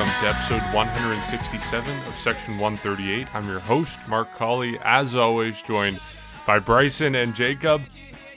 welcome to episode 167 of Section 138. I'm your host, Mark Colley, as always, joined by Bryson and Jacob,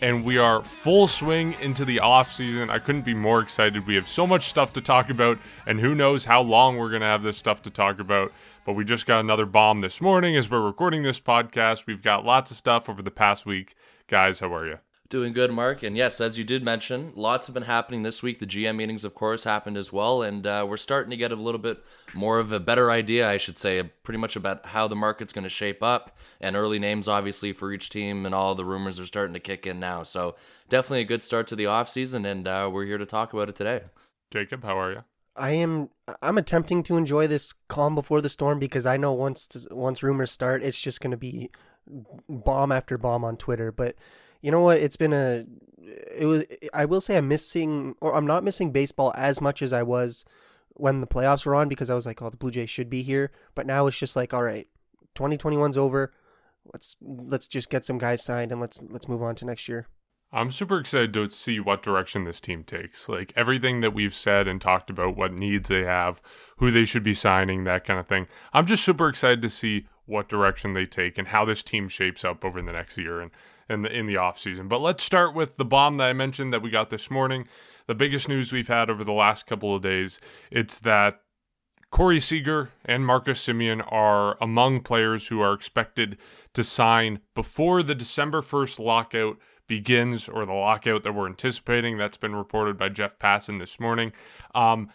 and we are full swing into the off season. I couldn't be more excited. We have so much stuff to talk about, and who knows how long we're going to have this stuff to talk about. But we just got another bomb this morning as we're recording this podcast. We've got lots of stuff over the past week. Guys, how are you? Doing good, Mark. And yes, as you did mention, lots have been happening this week. The GM meetings, of course, happened as well. And uh, we're starting to get a little bit more of a better idea, I should say, pretty much about how the market's going to shape up. And early names, obviously, for each team. And all the rumors are starting to kick in now. So definitely a good start to the offseason. And uh, we're here to talk about it today. Jacob, how are you? I am I'm attempting to enjoy this calm before the storm because I know once once rumors start, it's just going to be bomb after bomb on Twitter. But you know what? It's been a it was I will say I'm missing or I'm not missing baseball as much as I was when the playoffs were on because I was like, oh, the Blue Jays should be here. But now it's just like, all right, 2021's over. Let's let's just get some guys signed and let's let's move on to next year. I'm super excited to see what direction this team takes. Like everything that we've said and talked about, what needs they have, who they should be signing, that kind of thing. I'm just super excited to see what direction they take and how this team shapes up over the next year. And in the in the off season. But let's start with the bomb that I mentioned that we got this morning. The biggest news we've had over the last couple of days. It's that Corey Seager and Marcus Semien are among players who are expected to sign before the December 1st lockout begins or the lockout that we're anticipating. That's been reported by Jeff Passan this morning. Um,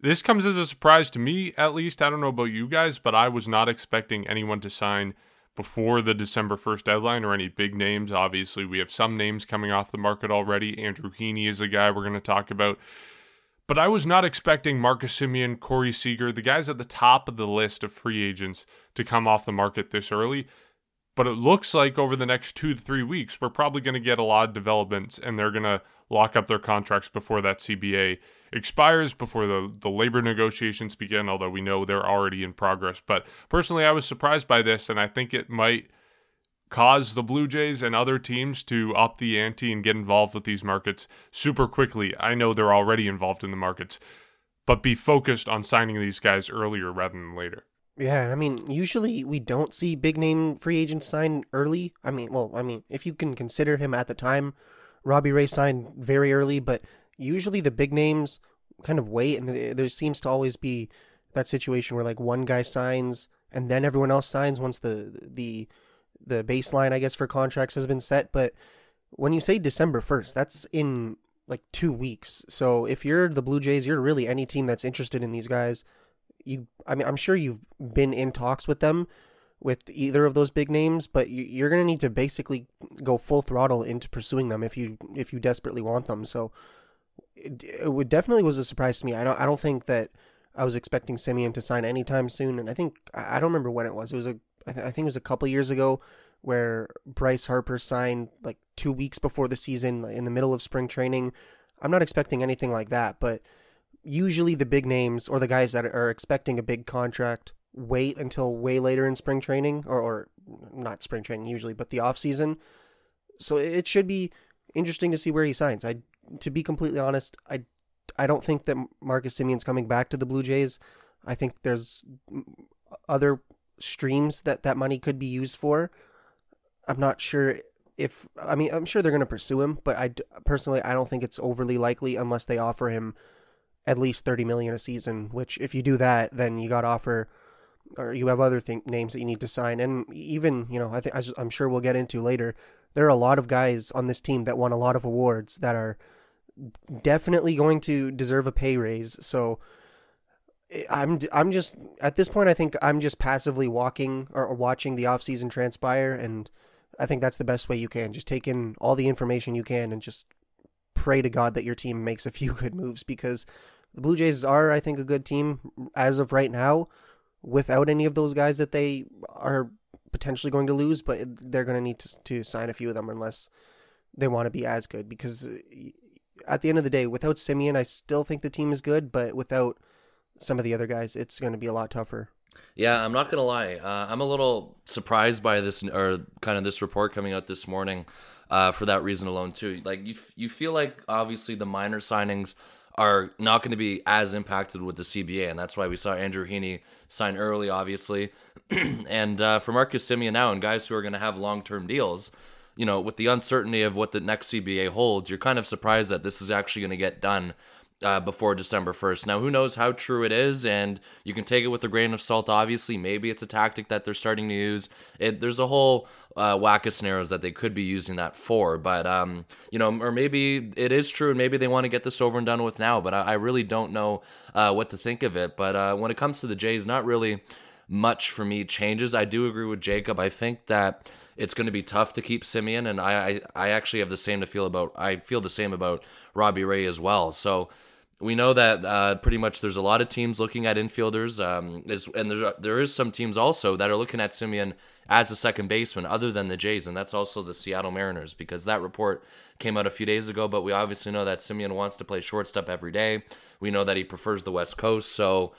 this comes as a surprise to me, at least. I don't know about you guys, but I was not expecting anyone to sign before the December 1st deadline or any big names. Obviously, we have some names coming off the market already. Andrew Heaney is a guy we're going to talk about. But I was not expecting Marcus Semien, Corey Seager, the guys at the top of the list of free agents to come off the market this early. But it looks like over the next two to three weeks, we're probably going to get a lot of developments and they're going to lock up their contracts before that CBA expires, before the, the labor negotiations begin, although we know they're already in progress. But personally, I was surprised by this, and I think it might cause the Blue Jays and other teams to up the ante and get involved with these markets super quickly. I know they're already involved in the markets, but be focused on signing these guys earlier rather than later. Yeah, I mean, usually we don't see big name free agents sign early. I mean, well, I mean, if you can consider him at the time, Robbie Ray signed very early, but usually the big names kind of wait, and there seems to always be that situation where like one guy signs and then everyone else signs once the the the baseline, I guess, for contracts has been set. But when you say December first, that's in like two weeks. So if you're the Blue Jays, you're really any team that's interested in these guys. You, I mean, I'm sure you've been in talks with them with either of those big names, but you're going to need to basically go full throttle into pursuing them if you if you desperately want them. So it, it definitely was a surprise to me. I don't I don't think that I was expecting Semien to sign anytime soon, and I think I don't remember when it was. It was a I, th- I think it was a couple years ago where Bryce Harper signed like two weeks before the season in the middle of spring training. I'm not expecting anything like that, but usually the big names or the guys that are expecting a big contract wait until way later in spring training or, or not spring training usually, but the off season. So it should be interesting to see where he signs. I, to be completely honest, I, I don't think that Marcus Semien's coming back to the Blue Jays. I think there's other streams that that money could be used for. I'm not sure if I mean I'm sure they're going to pursue him, but I personally I don't think it's overly likely unless they offer him at least 30 million a season, which if you do that, then you got to offer or you have other th- names that you need to sign, and even you know I think I'm sure we'll get into later. There are a lot of guys on this team that won a lot of awards that are definitely going to deserve a pay raise. So eh, I'm I'm just at this point I think I'm just passively walking or, watching the offseason transpire and I think that's the best way you can. Just take in all the information you can and just pray to God that your team makes a few good moves because the Blue Jays are I think a good team as of right now without any of those guys that they are potentially going to lose, but they're going to need to to sign a few of them unless they want to be as good. Because uh, at the end of the day, without Semien, I still think the team is good, but without some of the other guys, it's going to be a lot tougher. Yeah, I'm not gonna lie. Uh, I'm a little surprised by this or kind of this report coming out this morning. Uh, for that reason alone, too. Like you, you feel like obviously the minor signings are not going to be as impacted with the CBA, and that's why we saw Andrew Heaney sign early, obviously, and uh, for Marcus Semien now and guys who are going to have long term deals. You know, with the uncertainty of what the next CBA holds, you're kind of surprised that this is actually going to get done uh, before December 1st. Now, who knows how true it is, and you can take it with a grain of salt, obviously. Maybe it's a tactic that they're starting to use. It, there's a whole uh, whack of scenarios that they could be using that for, but, um, you know, or maybe it is true, and maybe they want to get this over and done with now, but I, I really don't know uh, what to think of it. But uh, when it comes to the Jays, not really much for me changes. I do agree with Jacob. I think that it's going to be tough to keep Semien, and I, I, I actually have the same to feel about. I feel the same about Robbie Ray as well. So we know that uh, pretty much there's a lot of teams looking at infielders, um, is, and there there is some teams also that are looking at Semien as a second baseman, other than the Jays, and that's also the Seattle Mariners because that report came out a few days ago. But we obviously know that Semien wants to play shortstop every day. We know that he prefers the West Coast, so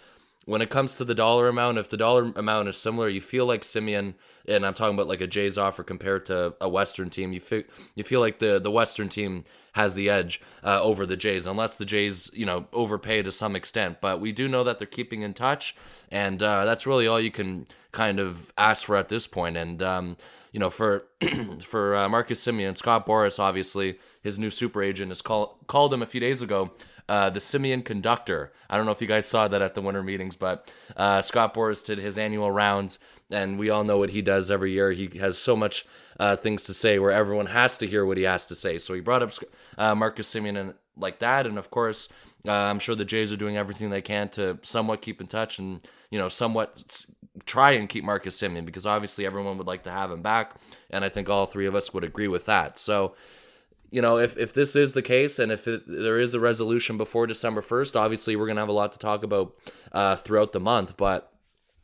when it comes to the dollar amount, if the dollar amount is similar, you feel like Semien, and I'm talking about like a Jays offer compared to a Western team. You feel you feel like the the Western team has the edge uh, over the Jays, unless the Jays, you know, overpay to some extent. But we do know that they're keeping in touch, and uh, that's really all you can kind of ask for at this point. And um, you know, for for uh, Marcus Semien, Scott Boras, obviously his new super agent, has called called him a few days ago. Uh, the Semien Conductor. I don't know if you guys saw that at the winter meetings, but uh, Scott Boras did his annual rounds, and we all know what he does every year. He has so much uh, things to say where everyone has to hear what he has to say. So he brought up uh, Marcus Semien and like that, and of course, uh, I'm sure the Jays are doing everything they can to somewhat keep in touch and you know somewhat try and keep Marcus Semien because obviously everyone would like to have him back, and I think all three of us would agree with that. So you know, if, if this is the case and if it, there is a resolution before December 1st, obviously we're going to have a lot to talk about uh, throughout the month. But,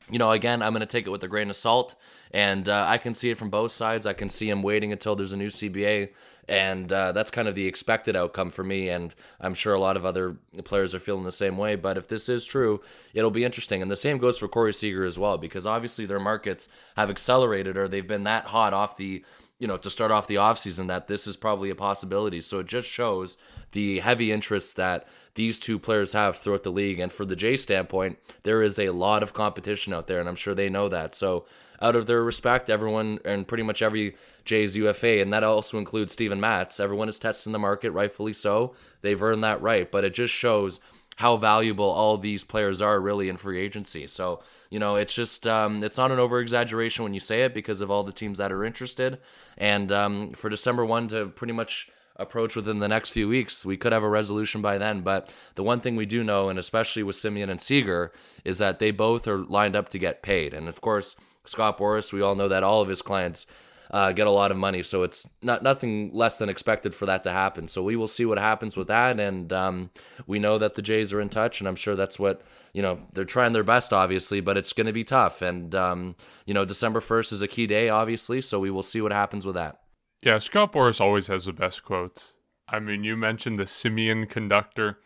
you know, again, I'm going to take it with a grain of salt. And uh, I can see it from both sides. I can see him waiting until there's a new CBA, and uh, that's kind of the expected outcome for me. And I'm sure a lot of other players are feeling the same way. But if this is true, it'll be interesting. And the same goes for Corey Seager as well, because obviously their markets have accelerated or they've been that hot off the you know, to start off the offseason that this is probably a possibility. So it just shows the heavy interest that these two players have throughout the league. And for the J standpoint, there is a lot of competition out there, and I'm sure they know that. So out of their respect, everyone and pretty much every Jays UFA, and that also includes Steven Matz, everyone is testing the market, rightfully so. They've earned that right, but it just shows how valuable all these players are really in free agency. So, you know, it's just, um, it's not an over exaggeration when you say it because of all the teams that are interested. And um, for December 1 to pretty much approach within the next few weeks, we could have a resolution by then. But the one thing we do know, and especially with Semien and Seager, is that they both are lined up to get paid. And of course, Scott Boras, we all know that all of his clients uh, get a lot of money. So it's not nothing less than expected for that to happen. So we will see what happens with that, and um, we know that the Jays are in touch, and I'm sure that's what you know they're trying their best, obviously, but it's going to be tough. And um, you know, December first is a key day, obviously, so we will see what happens with that. Yeah, Scott Boras always has the best quotes. I mean, you mentioned the Semien conductor.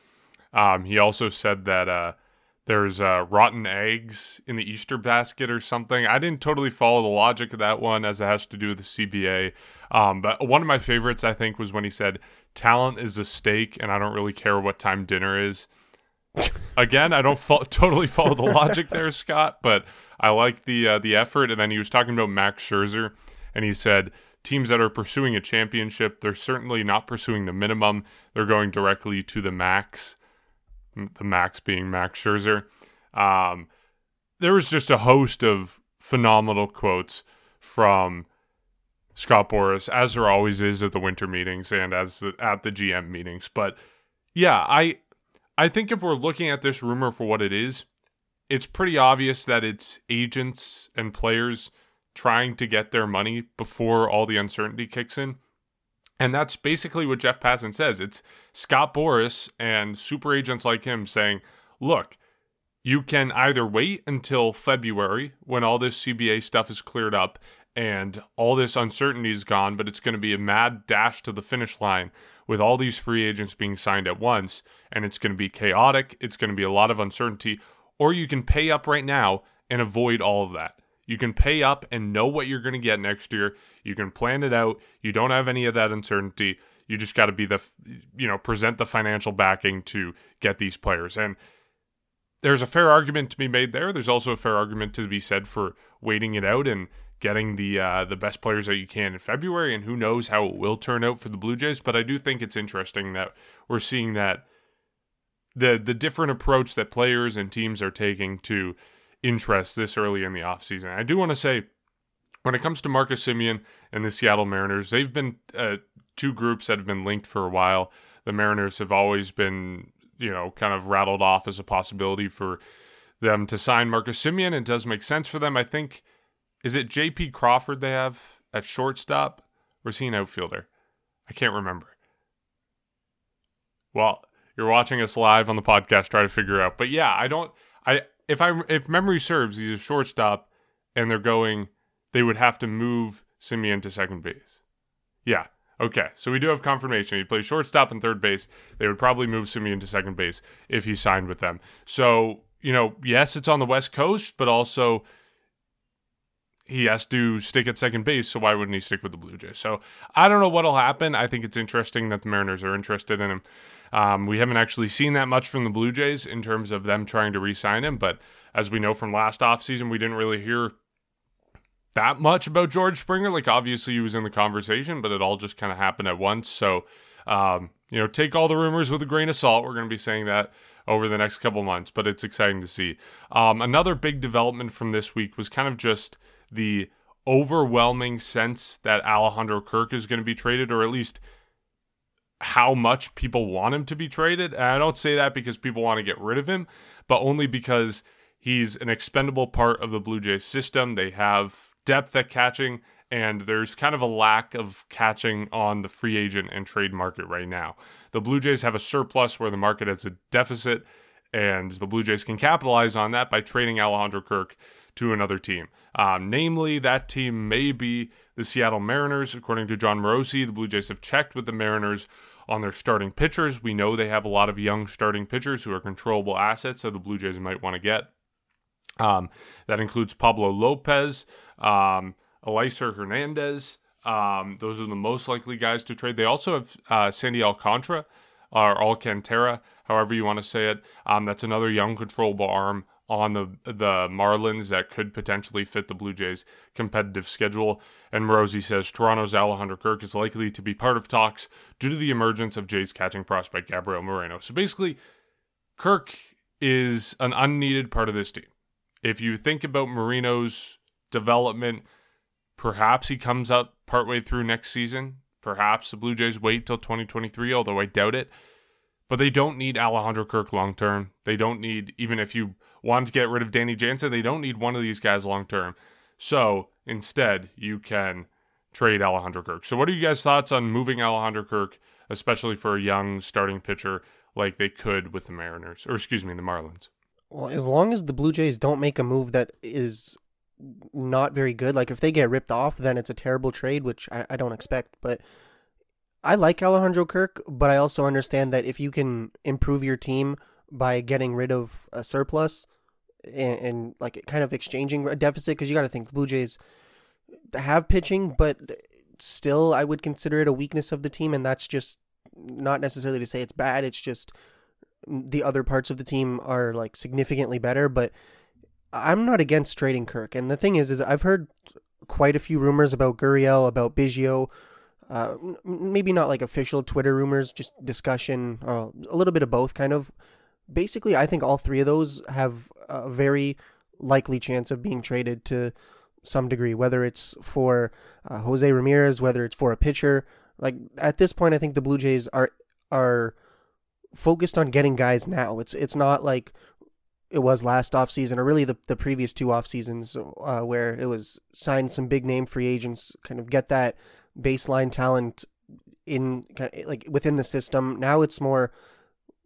Um, he also said that uh, there's uh, rotten eggs in the Easter basket or something. I didn't totally follow the logic of that one as it has to do with the CBA. Um, but one of my favorites, I think, was when he said, Talent is a steak, and I don't really care what time dinner is. Again, I don't fo- totally follow the logic there, Scott, but I like the uh, the effort. And then he was talking about Max Scherzer, and he said, teams that are pursuing a championship, they're certainly not pursuing the minimum. They're going directly to the max the max being Max Scherzer. Um, there was just a host of phenomenal quotes from Scott Boras, as there always is at the winter meetings and as the, at the GM meetings. But yeah, I I think if we're looking at this rumor for what it is, it's pretty obvious that it's agents and players trying to get their money before all the uncertainty kicks in. And that's basically what Jeff Passan says. It's Scott Boras and super agents like him saying, look, you can either wait until February when all this CBA stuff is cleared up and all this uncertainty is gone, but it's going to be a mad dash to the finish line with all these free agents being signed at once, and it's going to be chaotic. It's going to be a lot of uncertainty. Or you can pay up right now and avoid all of that. You can pay up and know what you're going to get next year. You can plan it out. You don't have any of that uncertainty. You just got to be the, you know, present the financial backing to get these players. And there's a fair argument to be made there. There's also a fair argument to be said for waiting it out and getting the uh, the best players that you can in February. And who knows how it will turn out for the Blue Jays. But I do think it's interesting that we're seeing that the the different approach that players and teams are taking to interest this early in the offseason. I do want to say when it comes to Marcus Semien and the Seattle Mariners, they've been uh, two groups that have been linked for a while. The Mariners have always been, you know, kind of rattled off as a possibility for them to sign Marcus Semien. It does make sense for them. I think, is it J.P. Crawford they have at shortstop? Or is he an outfielder? I can't remember. Well, you're watching us live on the podcast, try to figure out. But yeah, I don't. If I if memory serves, he's a shortstop, and they're going. They would have to move Semien to second base. Yeah. Okay. So we do have confirmation. He plays shortstop and third base. They would probably move Semien to second base if he signed with them. So you know, yes, it's on the West Coast, but also he has to stick at second base, so why wouldn't he stick with the Blue Jays? So I don't know what'll happen. I think it's interesting that the Mariners are interested in him. Um, we haven't actually seen that much from the Blue Jays in terms of them trying to re sign him, but as we know from last offseason, we didn't really hear that much about George Springer. Like, obviously, he was in the conversation, but it all just kind of happened at once. So, um, you know, take all the rumors with a grain of salt. We're going to be saying that over the next couple months, but it's exciting to see. Um, another big development from this week was kind of just the overwhelming sense that Alejandro Kirk is going to be traded, or at least how much people want him to be traded. And I don't say that because people want to get rid of him, but only because he's an expendable part of the Blue Jays system. They have depth at catching, and there's kind of a lack of catching on the free agent and trade market right now. The Blue Jays have a surplus where the market has a deficit, and the Blue Jays can capitalize on that by trading Alejandro Kirk to another team. Um, namely, that team may be the Seattle Mariners. According to Jon Morosi, the Blue Jays have checked with the Mariners on their starting pitchers. We know they have a lot of young starting pitchers who are controllable assets that the Blue Jays might want to get. Um, that includes Pablo Lopez, um, Elieser Hernandez. Um, those are the most likely guys to trade. They also have uh, Sandy Alcantara or Alcantara, however you want to say it. Um, that's another young controllable arm on the the Marlins that could potentially fit the Blue Jays' competitive schedule. And Morosi says Toronto's Alejandro Kirk is likely to be part of talks due to the emergence of Jays catching prospect Gabriel Moreno. So basically, Kirk is an unneeded part of this team. If you think about Moreno's development, perhaps he comes up partway through next season. Perhaps the Blue Jays wait till 2023, although I doubt it. But they don't need Alejandro Kirk long term. They don't need, even if you want to get rid of Danny Jansen, they don't need one of these guys long term. So instead, you can trade Alejandro Kirk. So, what are you guys' thoughts on moving Alejandro Kirk, especially for a young starting pitcher like they could with the Mariners, or excuse me, the Marlins? Well, as long as the Blue Jays don't make a move that is not very good, like if they get ripped off, then it's a terrible trade, which I, I don't expect. But I like Alejandro Kirk, but I also understand that if you can improve your team by getting rid of a surplus and, and like kind of exchanging a deficit, because you got to think the Blue Jays have pitching, but still I would consider it a weakness of the team, and that's just not necessarily to say it's bad. It's just the other parts of the team are like significantly better, but I'm not against trading Kirk. And the thing is, is I've heard quite a few rumors about Gurriel, about Biggio, uh, maybe not like official Twitter rumors, just discussion, uh, a little bit of both, kind of. Basically, I think all three of those have a very likely chance of being traded to some degree, whether it's for uh, Jose Ramirez, whether it's for a pitcher. Like at this point, I think the Blue Jays are are focused on getting guys now. It's it's not like it was last offseason or really the, the previous two off seasons uh, where it was sign some big name free agents, kind of get that baseline talent in like within the system. Now it's more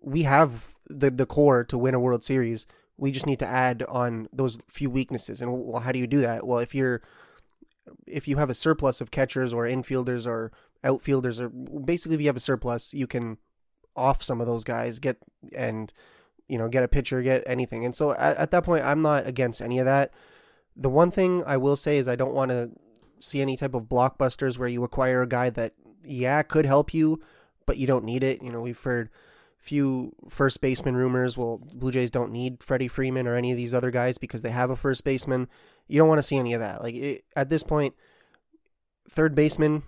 we have the the core to win a World Series. We just need to add on those few weaknesses. And well, how do you do that? Well, if you're if you have a surplus of catchers or infielders or outfielders or basically if you have a surplus, you can off some of those guys, get and you know get a pitcher, get anything. And so at, at that point, I'm not against any of that. The one thing I will say is I don't want to see any type of blockbusters where you acquire a guy that yeah, could help you, but you don't need it. You know, we've heard few first baseman rumors. Well, Blue Jays don't need Freddie Freeman or any of these other guys because they have a first baseman. You don't want to see any of that. Like it, at this point, third baseman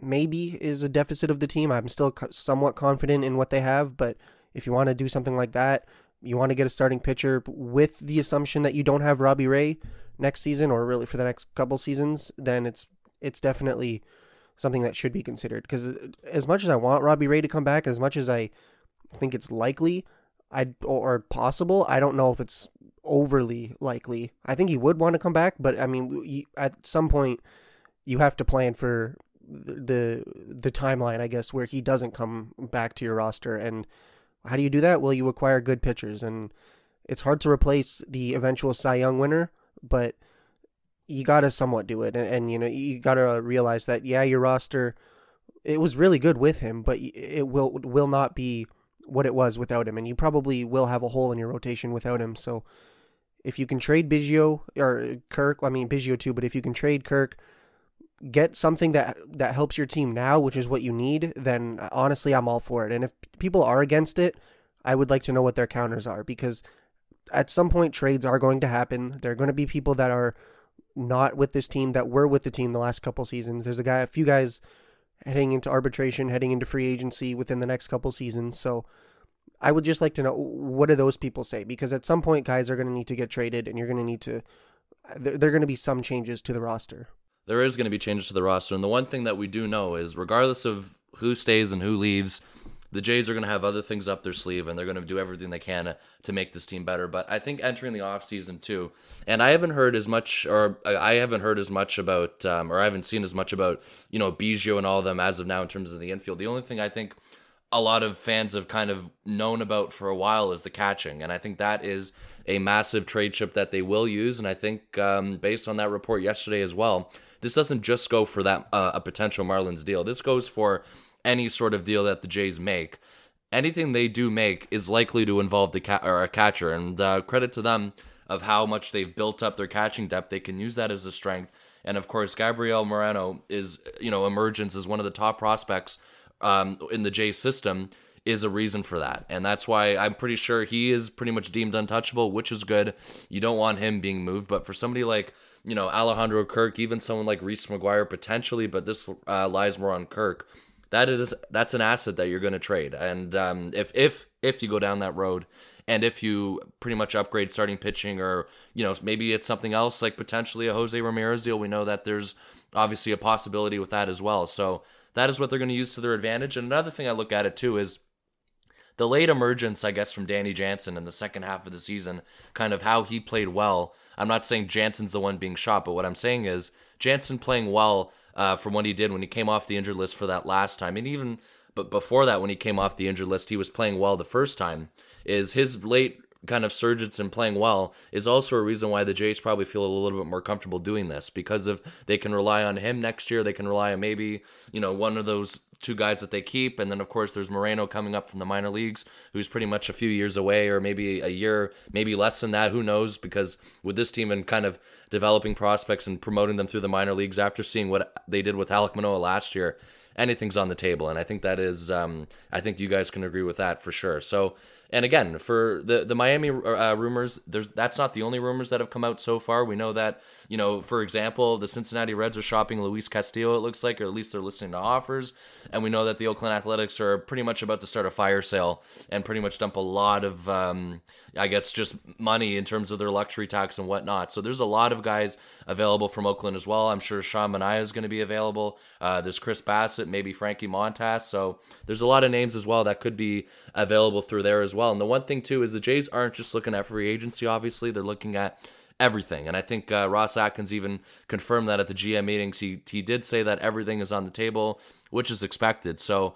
maybe is a deficit of the team. I'm still somewhat confident in what they have, but if you want to do something like that, you want to get a starting pitcher with the assumption that you don't have Robbie Ray next season or really for the next couple seasons, then it's it's definitely something that should be considered. Because uh, as much as I want Robbie Ray to come back, as much as I think it's likely, I or possible, I don't know if it's overly likely. I think he would want to come back, but I mean, you, at some point, you have to plan for the the timeline, I guess, where he doesn't come back to your roster. And how do you do that? Well, you acquire good pitchers, and it's hard to replace the eventual Cy Young winner, but you got to somewhat do it. And, and you know, you got to realize that yeah, your roster it was really good with him, but it will will not be what it was without him, and you probably will have a hole in your rotation without him. So if you can trade Biggio or Kirk, I mean Biggio too, but if you can trade Kirk get something that that helps your team now, which is what you need, then uh, honestly, I'm all for it. And if people are against it, I would like to know what their counters are because at some point trades are going to happen. There are going to be people that are not with this team that were with the team the last couple seasons. There's a guy, a few guys heading into arbitration, heading into free agency within the next couple seasons. So I would just like to know what do those people say because at some point guys are going to need to get traded and you're going to need to there, there are going to be some changes to the roster there is going to be changes to the roster. And the one thing that we do know is, regardless of who stays and who leaves, the Jays are going to have other things up their sleeve and they're going to do everything they can to make this team better. But I think entering the offseason too, and I haven't heard as much, or I haven't heard as much about, um, or I haven't seen as much about, you know, Biggio and all of them as of now in terms of the infield. The only thing I think a lot of fans have kind of known about for a while is the catching. And I think that is a massive trade chip that they will use. And I think, um, based on that report yesterday as well, this doesn't just go for that uh, a potential Marlins deal. This goes for any sort of deal that the Jays make. Anything they do make is likely to involve the cat or a catcher, and uh, credit to them of how much they've built up their catching depth. They can use that as a strength, and of course, Gabriel Moreno is you know emergence as one of the top prospects um, in the Jays system is a reason for that. And that's why I'm pretty sure he is pretty much deemed untouchable, which is good. You don't want him being moved. But for somebody like you know, Alejandro Kirk, even someone like Reese McGuire potentially, but this uh, lies more on Kirk. That is that's an asset that you're going to trade, and um, if if if you go down that road, and if you pretty much upgrade starting pitching, or you know maybe it's something else like potentially a Jose Ramirez deal. We know that there's obviously a possibility with that as well. So that is what they're going to use to their advantage. And another thing I look at it too is the late emergence, I guess, from Danny Jansen in the second half of the season, kind of how he played well. I'm not saying Jansen's the one being shot, but what I'm saying is Jansen playing well uh, from what he did when he came off the injured list for that last time, and even but before that, when he came off the injured list, he was playing well the first time. Is his late kind of surgence and playing well is also a reason why the Jays probably feel a little bit more comfortable doing this because if they can rely on him next year. They can rely on maybe you know one of those two guys that they keep, and then of course there's Moreno coming up from the minor leagues, who's pretty much a few years away, or maybe a year, maybe less than that. Who knows? Because with this team and kind of developing prospects and promoting them through the minor leagues after seeing what they did with Alek Manoah last year, anything's on the table, and I think that is, um, I think you guys can agree with that for sure. So and again, for the the Miami uh, rumors, there's that's not the only rumors that have come out so far. We know that you know, for example, the Cincinnati Reds are shopping Luis Castillo. It looks like, or at least they're listening to offers. And we know that the Oakland Athletics are pretty much about to start a fire sale and pretty much dump a lot of, um, I guess, just money in terms of their luxury tax and whatnot. So there's a lot of guys available from Oakland as well. I'm sure Sean Manaea is going to be available. Uh, there's Chris Bassitt, maybe Frankie Montas. So there's a lot of names as well that could be available through there as well. And the one thing too is the Jays aren't just looking at free agency. Obviously, they're looking at everything. And I think uh, Ross Atkins even confirmed that at the GM meetings. He he did say that everything is on the table, which is expected. So,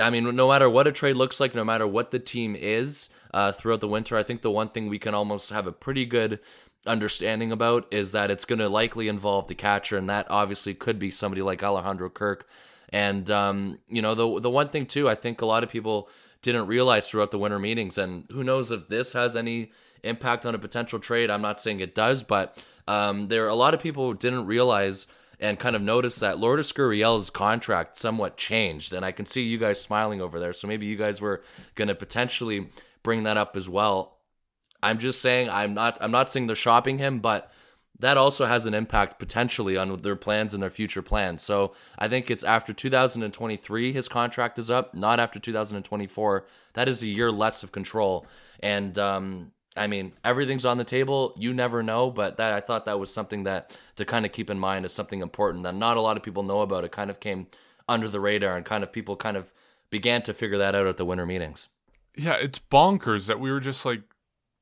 I mean, no matter what a trade looks like, no matter what the team is uh, throughout the winter, I think the one thing we can almost have a pretty good understanding about is that it's going to likely involve the catcher, and that obviously could be somebody like Alejandro Kirk. And um, you know, the the one thing too, I think a lot of people didn't realize throughout the winter meetings, and who knows if this has any impact on a potential trade. I'm not saying it does, but um, there are a lot of people didn't realize and kind of noticed that Lourdes Gurriel's contract somewhat changed. And I can see you guys smiling over there. So maybe you guys were going to potentially bring that up as well. I'm just saying I'm not I'm not saying they're shopping him, but that also has an impact potentially on their plans and their future plans. So I think it's after 2023 his contract is up, not after 2024. That is a year less of control. And um, I mean, everything's on the table. You never know, but that I thought that was something that to kind of keep in mind as something important that not a lot of people know about. It kind of came under the radar and kind of people kind of began to figure that out at the winter meetings. Yeah, it's bonkers that we were just like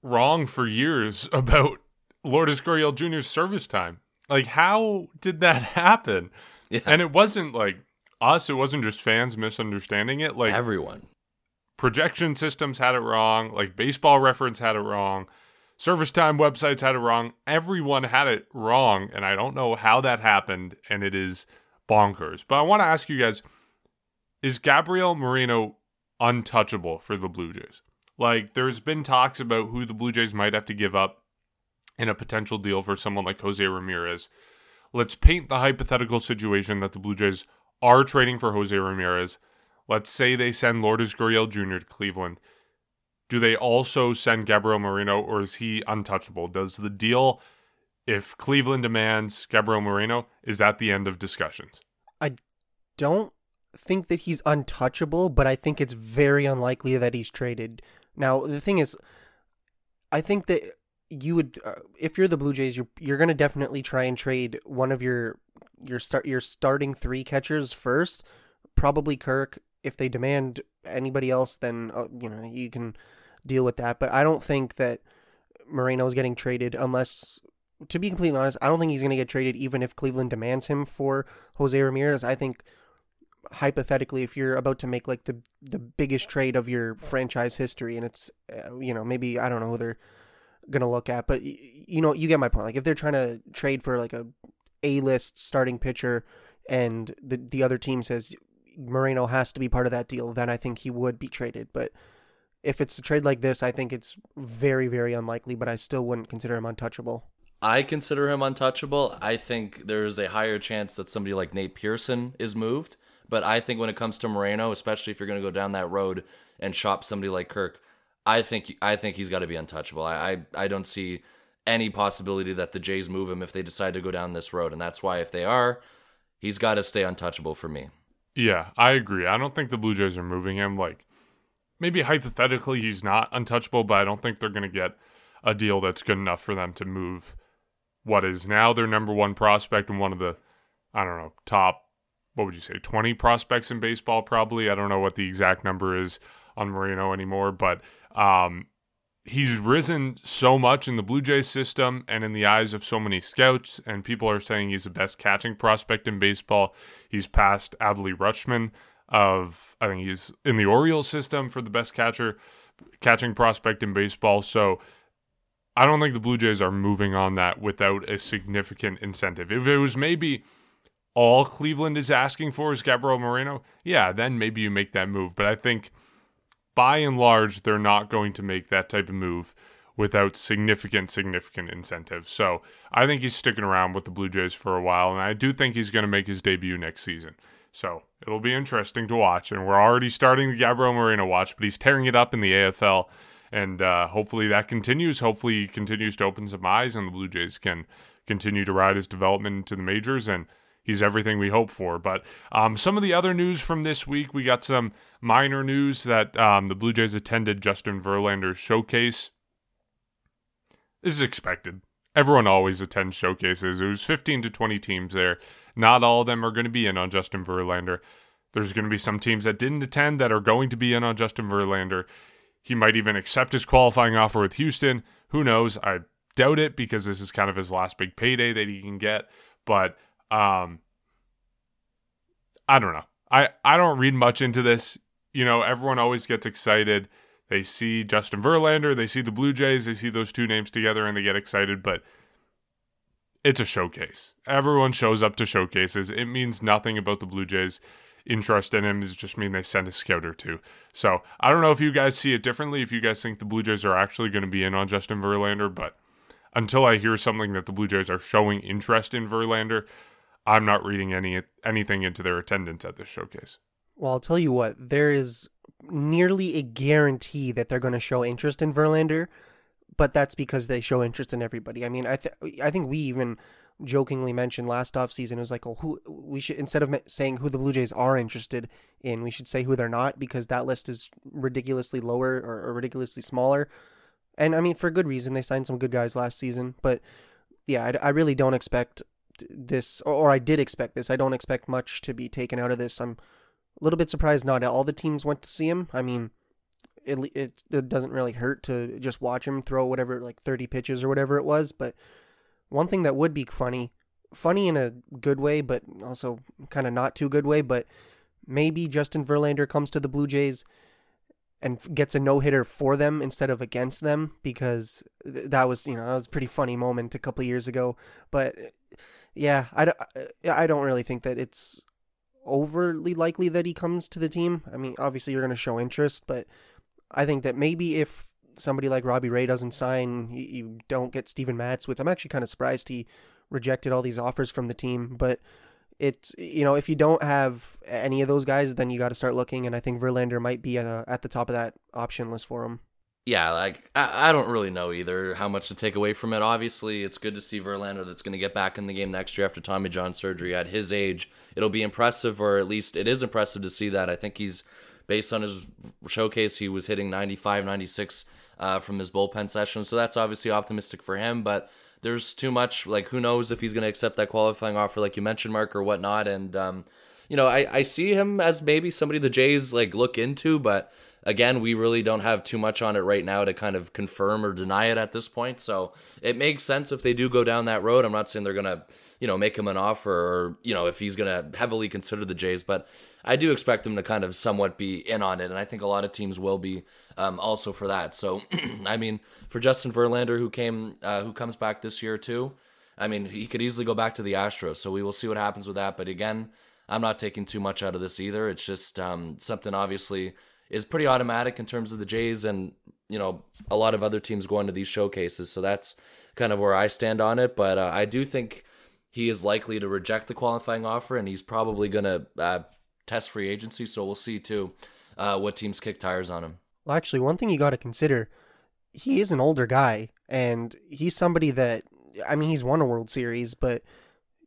wrong for years about Lourdes Gurriel Jr.'s service time. Like, how did that happen? Yeah. And it wasn't like us, it wasn't just fans misunderstanding it. Like, everyone. Projection systems had it wrong. Like, baseball reference had it wrong. Service time websites had it wrong. Everyone had it wrong. And I don't know how that happened. And it is bonkers. But I want to ask you guys is Gabriel Moreno untouchable for the Blue Jays? Like, there's been talks about who the Blue Jays might have to give up in a potential deal for someone like Jose Ramirez. Let's paint the hypothetical situation that the Blue Jays are trading for Jose Ramirez. Let's say they send Lourdes Gurriel Jr. to Cleveland. Do they also send Gabriel Moreno, or is he untouchable? Does the deal, if Cleveland demands Gabriel Moreno, is that the end of discussions? I don't think that he's untouchable, but I think it's very unlikely that he's traded. Now, the thing is, I think that you would uh, if you're the Blue Jays, you're you're gonna definitely try and trade one of your your start your starting three catchers first. Probably Kirk. If they demand anybody else, then uh, you know you can deal with that. But I don't think that Moreno is getting traded unless, to be completely honest, I don't think he's going to get traded even if Cleveland demands him for Jose Ramirez. I think hypothetically, if you're about to make like the the biggest trade of your franchise history, and it's uh, you know maybe I don't know they're gonna look at. But you know, you get my point. Like if they're trying to trade for like a A list starting pitcher, and the the other team says Moreno has to be part of that deal, then I think he would be traded. But if it's a trade like this, I think it's very very unlikely. But I still wouldn't consider him untouchable. I consider him untouchable. I think there's a higher chance that somebody like Nate Pearson is moved. But I think when it comes to Moreno, especially if you're going to go down that road and shop somebody like Kirk, I think I think he's got to be untouchable. I, I I don't see any possibility that the Jays move him if they decide to go down this road, and that's why if they are, he's got to stay untouchable for me. Yeah, I agree. I don't think the Blue Jays are moving him. Like maybe hypothetically he's not untouchable, but I don't think they're going to get a deal that's good enough for them to move what is now their number one prospect and one of the I don't know top what would you say 20 prospects in baseball probably. I don't know what the exact number is on Moreno anymore, but um, he's risen so much in the Blue Jays system and in the eyes of so many scouts, and people are saying he's the best catching prospect in baseball. He's passed Adley Rutschman of I think he's in the Orioles system for the best catcher catching prospect in baseball. So I don't think the Blue Jays are moving on that without a significant incentive. If it was maybe all Cleveland is asking for is Gabriel Moreno, yeah, then maybe you make that move. But I think by and large, they're not going to make that type of move without significant, significant incentive. So I think he's sticking around with the Blue Jays for a while, and I do think he's going to make his debut next season. So it'll be interesting to watch. And we're already starting the Gabriel Moreno watch, but he's tearing it up in the AFL. And uh, hopefully that continues. Hopefully he continues to open some eyes, and the Blue Jays can continue to ride his development into the majors and – he's everything we hope for. But um, some of the other news from this week, we got some minor news that um, the Blue Jays attended Justin Verlander's showcase. This is expected. Everyone always attends showcases. It was 15 to 20 teams there. Not all of them are going to be in on Justin Verlander. There's going to be some teams that didn't attend that are going to be in on Justin Verlander. He might even accept his qualifying offer with Houston. Who knows? I doubt it because this is kind of his last big payday that he can get. But um, I don't know. I, I don't read much into this. You know, everyone always gets excited. They see Justin Verlander, they see the Blue Jays, they see those two names together and they get excited, but it's a showcase. Everyone shows up to showcases. It means nothing about the Blue Jays. Interest in him It just mean they send a scout or two. So I don't know if you guys see it differently, if you guys think the Blue Jays are actually going to be in on Justin Verlander, but until I hear something that the Blue Jays are showing interest in Verlander, I'm not reading any anything into their attendance at this showcase. Well, I'll tell you what, there is nearly a guarantee that they're going to show interest in Verlander, but that's because they show interest in everybody. I mean, I th- I think we even jokingly mentioned last offseason it was like, "Oh, who we should instead of saying who the Blue Jays are interested in, we should say who they're not because that list is ridiculously lower or, or ridiculously smaller." And I mean, for good reason, they signed some good guys last season, but yeah, I, I really don't expect this, or, or I did expect this. I don't expect much to be taken out of this. I'm a little bit surprised not all the teams went to see him. I mean, it, it, it doesn't really hurt to just watch him throw whatever, like 30 pitches or whatever it was. But one thing that would be funny, funny in a good way, but also kind of not too good way, but maybe Justin Verlander comes to the Blue Jays and gets a no hitter for them instead of against them because that was you know that was a pretty funny moment a couple years ago. But yeah, I, I don't really think that it's overly likely that he comes to the team. I mean, obviously you're going to show interest, but I think that maybe if somebody like Robbie Ray doesn't sign, you, you don't get Steven Matz, which I'm actually kind of surprised he rejected all these offers from the team. But it's you know if you don't have any of those guys, then you got to start looking, and I think Verlander might be uh, at the top of that option list for him yeah, like I, I don't really know either how much to take away from it. Obviously, it's good to see Verlander that's going to get back in the game next year after Tommy John surgery. At his age, it'll be impressive, or at least it is impressive to see that. I think he's based on his showcase, he was hitting 95, 96 uh, from his bullpen session, so that's obviously optimistic for him. But there's too much. Like, who knows if he's going to accept that qualifying offer, like you mentioned, Mark, or whatnot. And um, you know, I I see him as maybe somebody the Jays like look into, but again, we really don't have too much on it right now to kind of confirm or deny it at this point. So it makes sense if they do go down that road. I'm not saying they're gonna, you know, make him an offer or you know if he's gonna heavily consider the Jays, but I do expect them to kind of somewhat be in on it, and I think a lot of teams will be um, also for that. So I mean, for Justin Verlander, who came, uh, who comes back this year too. I mean, he could easily go back to the Astros, so we will see what happens with that. But again, I'm not taking too much out of this either. It's just um, something obviously is pretty automatic in terms of the Jays and you know a lot of other teams going to these showcases. So that's kind of where I stand on it. But uh, I do think he is likely to reject the qualifying offer, and he's probably going to uh, test free agency. So we'll see too uh, what teams kick tires on him. Well, actually, one thing you got to consider, he is an older guy, and he's somebody that I mean, he's won a World Series, but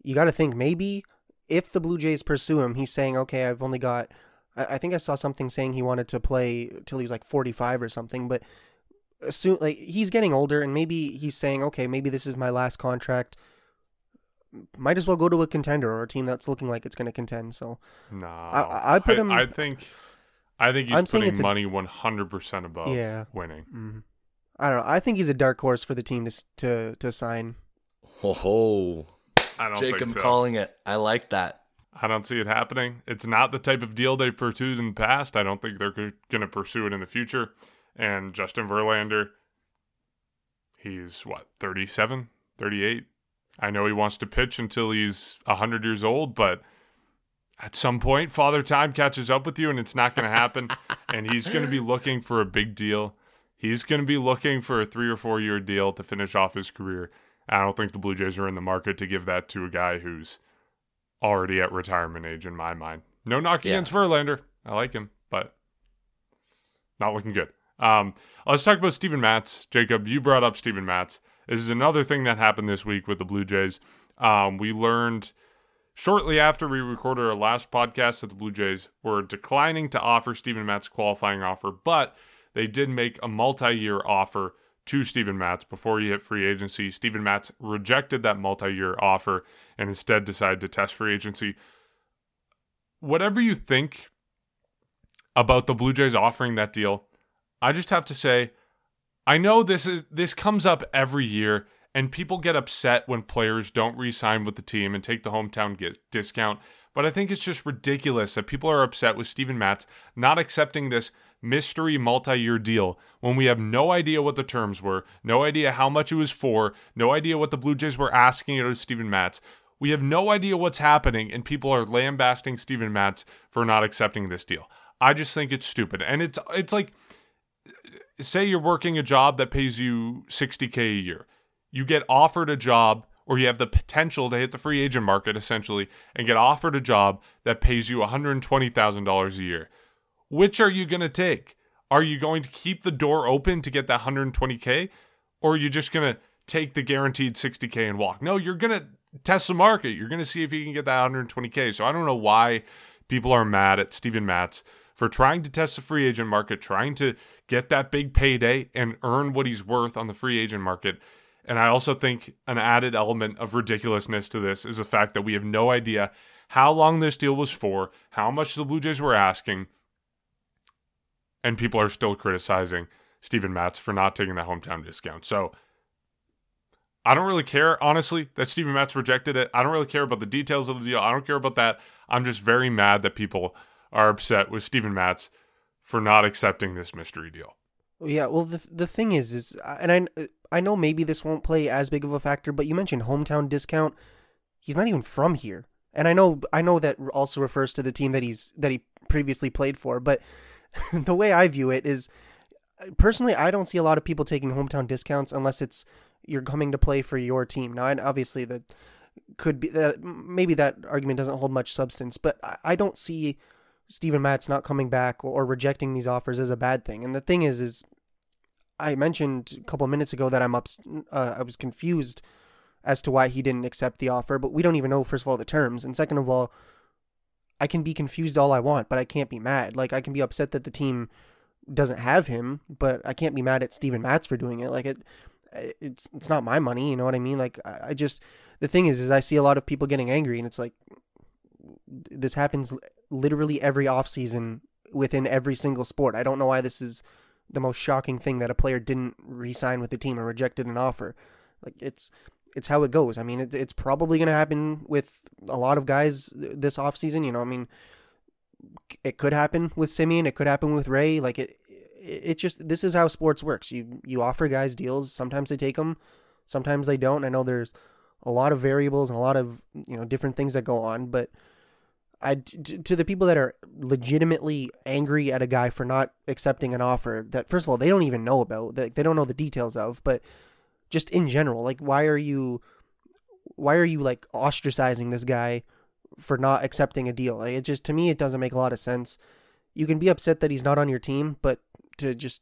you got to think maybe if the Blue Jays pursue him, he's saying, okay, I've only got I, I think I saw something saying he wanted to play till he was like 45 or something, but soon like he's getting older and maybe he's saying, okay, maybe this is my last contract. Might as well go to a contender or a team that's looking like it's going to contend. So no, I, I put him. I, I think, I think he's I'm putting money one hundred percent above yeah. winning. Mm-hmm. I don't know. I think he's a dark horse for the team to to to sign. Ho ho! I don't know. Jacob so. calling it. I like that. I don't see it happening. It's not the type of deal they've pursued in the past. I don't think they're going to pursue it in the future. And Justin Verlander, he's what, 37, 38? I know he wants to pitch until he's 100 years old, but at some point, Father Time catches up with you and it's not going to happen. and he's going to be looking for a big deal. He's going to be looking for a three or four year deal to finish off his career. I don't think the Blue Jays are in the market to give that to a guy who's already at retirement age in my mind. No knock yeah. against Verlander. I like him, but not looking good. Um, let's talk about Steven Matz. Jacob, you brought up Steven Matz. This is another thing that happened this week with the Blue Jays. Um, we learned shortly after we recorded our last podcast that the Blue Jays were declining to offer Steven Matz a qualifying offer, but they did make a multi year offer to Steven Matz before he hit free agency. Steven Matz rejected that multi year offer and instead decided to test free agency. Whatever you think about the Blue Jays offering that deal, I just have to say, I know this is this comes up every year and people get upset when players don't re-sign with the team and take the hometown discount, but I think it's just ridiculous that people are upset with Steven Matz not accepting this mystery multi year deal when we have no idea what the terms were, no idea how much it was for, no idea what the Blue Jays were asking out of Steven Matz. We have no idea what's happening, and people are lambasting Steven Matz for not accepting this deal. I just think it's stupid. And it's it's like say you're working a job that pays you 60k a year. You get offered a job or you have the potential to hit the free agent market essentially and get offered a job that pays you $120,000 a year. Which are you going to take? Are you going to keep the door open to get that 120K? Or are you just going to take the guaranteed 60K and walk? No, you're going to test the market. You're going to see if you can get that 120K. So I don't know why people are mad at Steven Matz for trying to test the free agent market, trying to get that big payday and earn what he's worth on the free agent market. And I also think an added element of ridiculousness to this is the fact that we have no idea how long this deal was for, how much the Blue Jays were asking, and people are still criticizing Steven Matz for not taking that hometown discount. So I don't really care, honestly, that Steven Matz rejected it. I don't really care about the details of the deal. I don't care about that. I'm just very mad that people are upset with Steven Matz for not accepting this mystery deal. Yeah, well, the the thing is, is uh, and I I know maybe this won't play as big of a factor, but you mentioned hometown discount. He's not even from here, and I know I know that also refers to the team that he's that he previously played for. But the way I view it is, personally, I don't see a lot of people taking hometown discounts unless it's you're coming to play for your team. Now, obviously, that could be that maybe that argument doesn't hold much substance, but I don't see Steven Matz not coming back or rejecting these offers as a bad thing. And the thing is, is I mentioned a couple of minutes ago that I'm up, uh, I was confused as to why he didn't accept the offer, but we don't even know first of all the terms, and second of all, I can be confused all I want, but I can't be mad. Like I can be upset that the team doesn't have him, but I can't be mad at Steven Matz for doing it. Like it, it's it's not my money, you know what I mean? Like I, I just the thing is, is I see a lot of people getting angry, and it's like this happens literally every off season within every single sport. I don't know why this is the most shocking thing that a player didn't re-sign with the team or rejected an offer. Like it's it's how it goes. I mean, it, it's probably going to happen with a lot of guys this offseason. You know, I mean, it could happen with Semien. It could happen with Ray. Like it, it just this is how sports works. You you offer guys deals. Sometimes they take them, sometimes they don't. I know there's a lot of variables and a lot of you know different things that go on, but I to the people that are legitimately angry at a guy for not accepting an offer that first of all they don't even know about that they don't know the details of, but just in general, like why are you why are you like ostracizing this guy for not accepting a deal? Like, it just to me it doesn't make a lot of sense. You can be upset that he's not on your team, but to just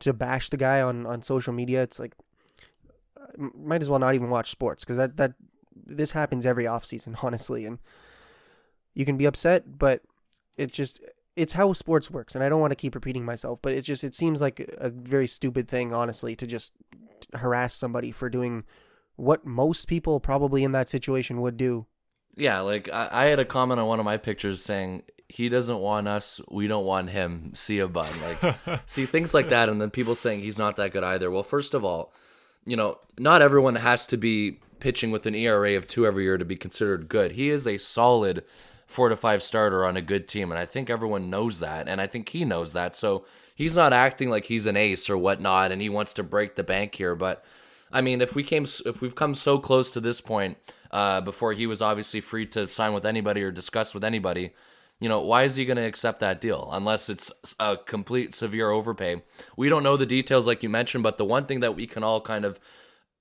to bash the guy on on social media, it's like uh, might as well not even watch sports because that that this happens every off season, honestly, and you can be upset, but it's just it's how sports works, and I don't want to keep repeating myself, but it just it seems like a very stupid thing, honestly, to just harass somebody for doing what most people probably in that situation would do. Yeah, like I, I had a comment on one of my pictures saying he doesn't want us, we don't want him. See a bun, like see things like that, and then people saying he's not that good either. Well, first of all, you know, not everyone has to be pitching with an ERA of two every year to be considered good. He is a solid four to five starter on a good team. And I think everyone knows that. And I think he knows that. So he's not acting like he's an ace or whatnot and he wants to break the bank here. But I mean, if we came, if we've come so close to this point, uh, before he was obviously free to sign with anybody or discuss with anybody, you know, why is he going to accept that deal unless it's a complete severe overpay? We don't know the details like you mentioned, but the one thing that we can all kind of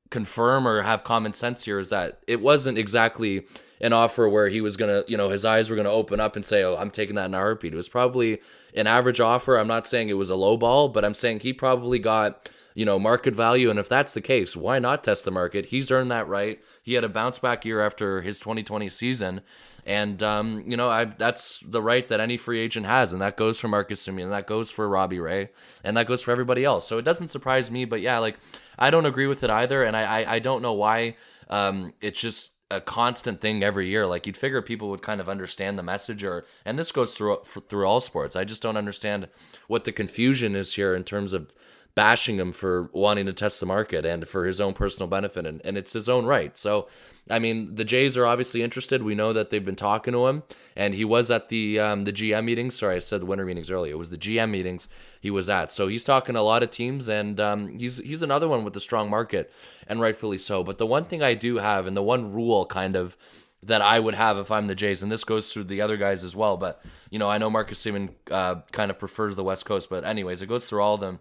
confirm or have common sense here is that it wasn't exactly an offer where he was gonna, you know, his eyes were gonna open up and say, "Oh, I'm taking that in a heartbeat." It was probably an average offer. I'm not saying it was a low ball, but I'm saying he probably got, you know, market value. And if that's the case, why not test the market? He's earned that right. He had a bounce back year after his 2020 season, and um, you know, I that's the right that any free agent has, and that goes for Marcus and that goes for Robbie Ray, and that goes for everybody else. So it doesn't surprise me, but yeah, like I don't agree with it either, and I I, I don't know why. Um, it's just a constant thing every year. Like you'd figure people would kind of understand the message, or and this goes through through all sports. I just don't understand what the confusion is here in terms of bashing him for wanting to test the market and for his own personal benefit, and, and it's his own right. So, I mean, the Jays are obviously interested. We know that they've been talking to him, and he was at the um, the GM meetings. Sorry, I said the winter meetings earlier. It was the GM meetings he was at. So he's talking to a lot of teams, and um, he's he's another one with a strong market, and rightfully so. But the one thing I do have, and the one rule kind of that I would have if I'm the Jays, and this goes through the other guys as well. But you know, I know Marcus Semien uh, kind of prefers the West Coast, but anyways, it goes through all of them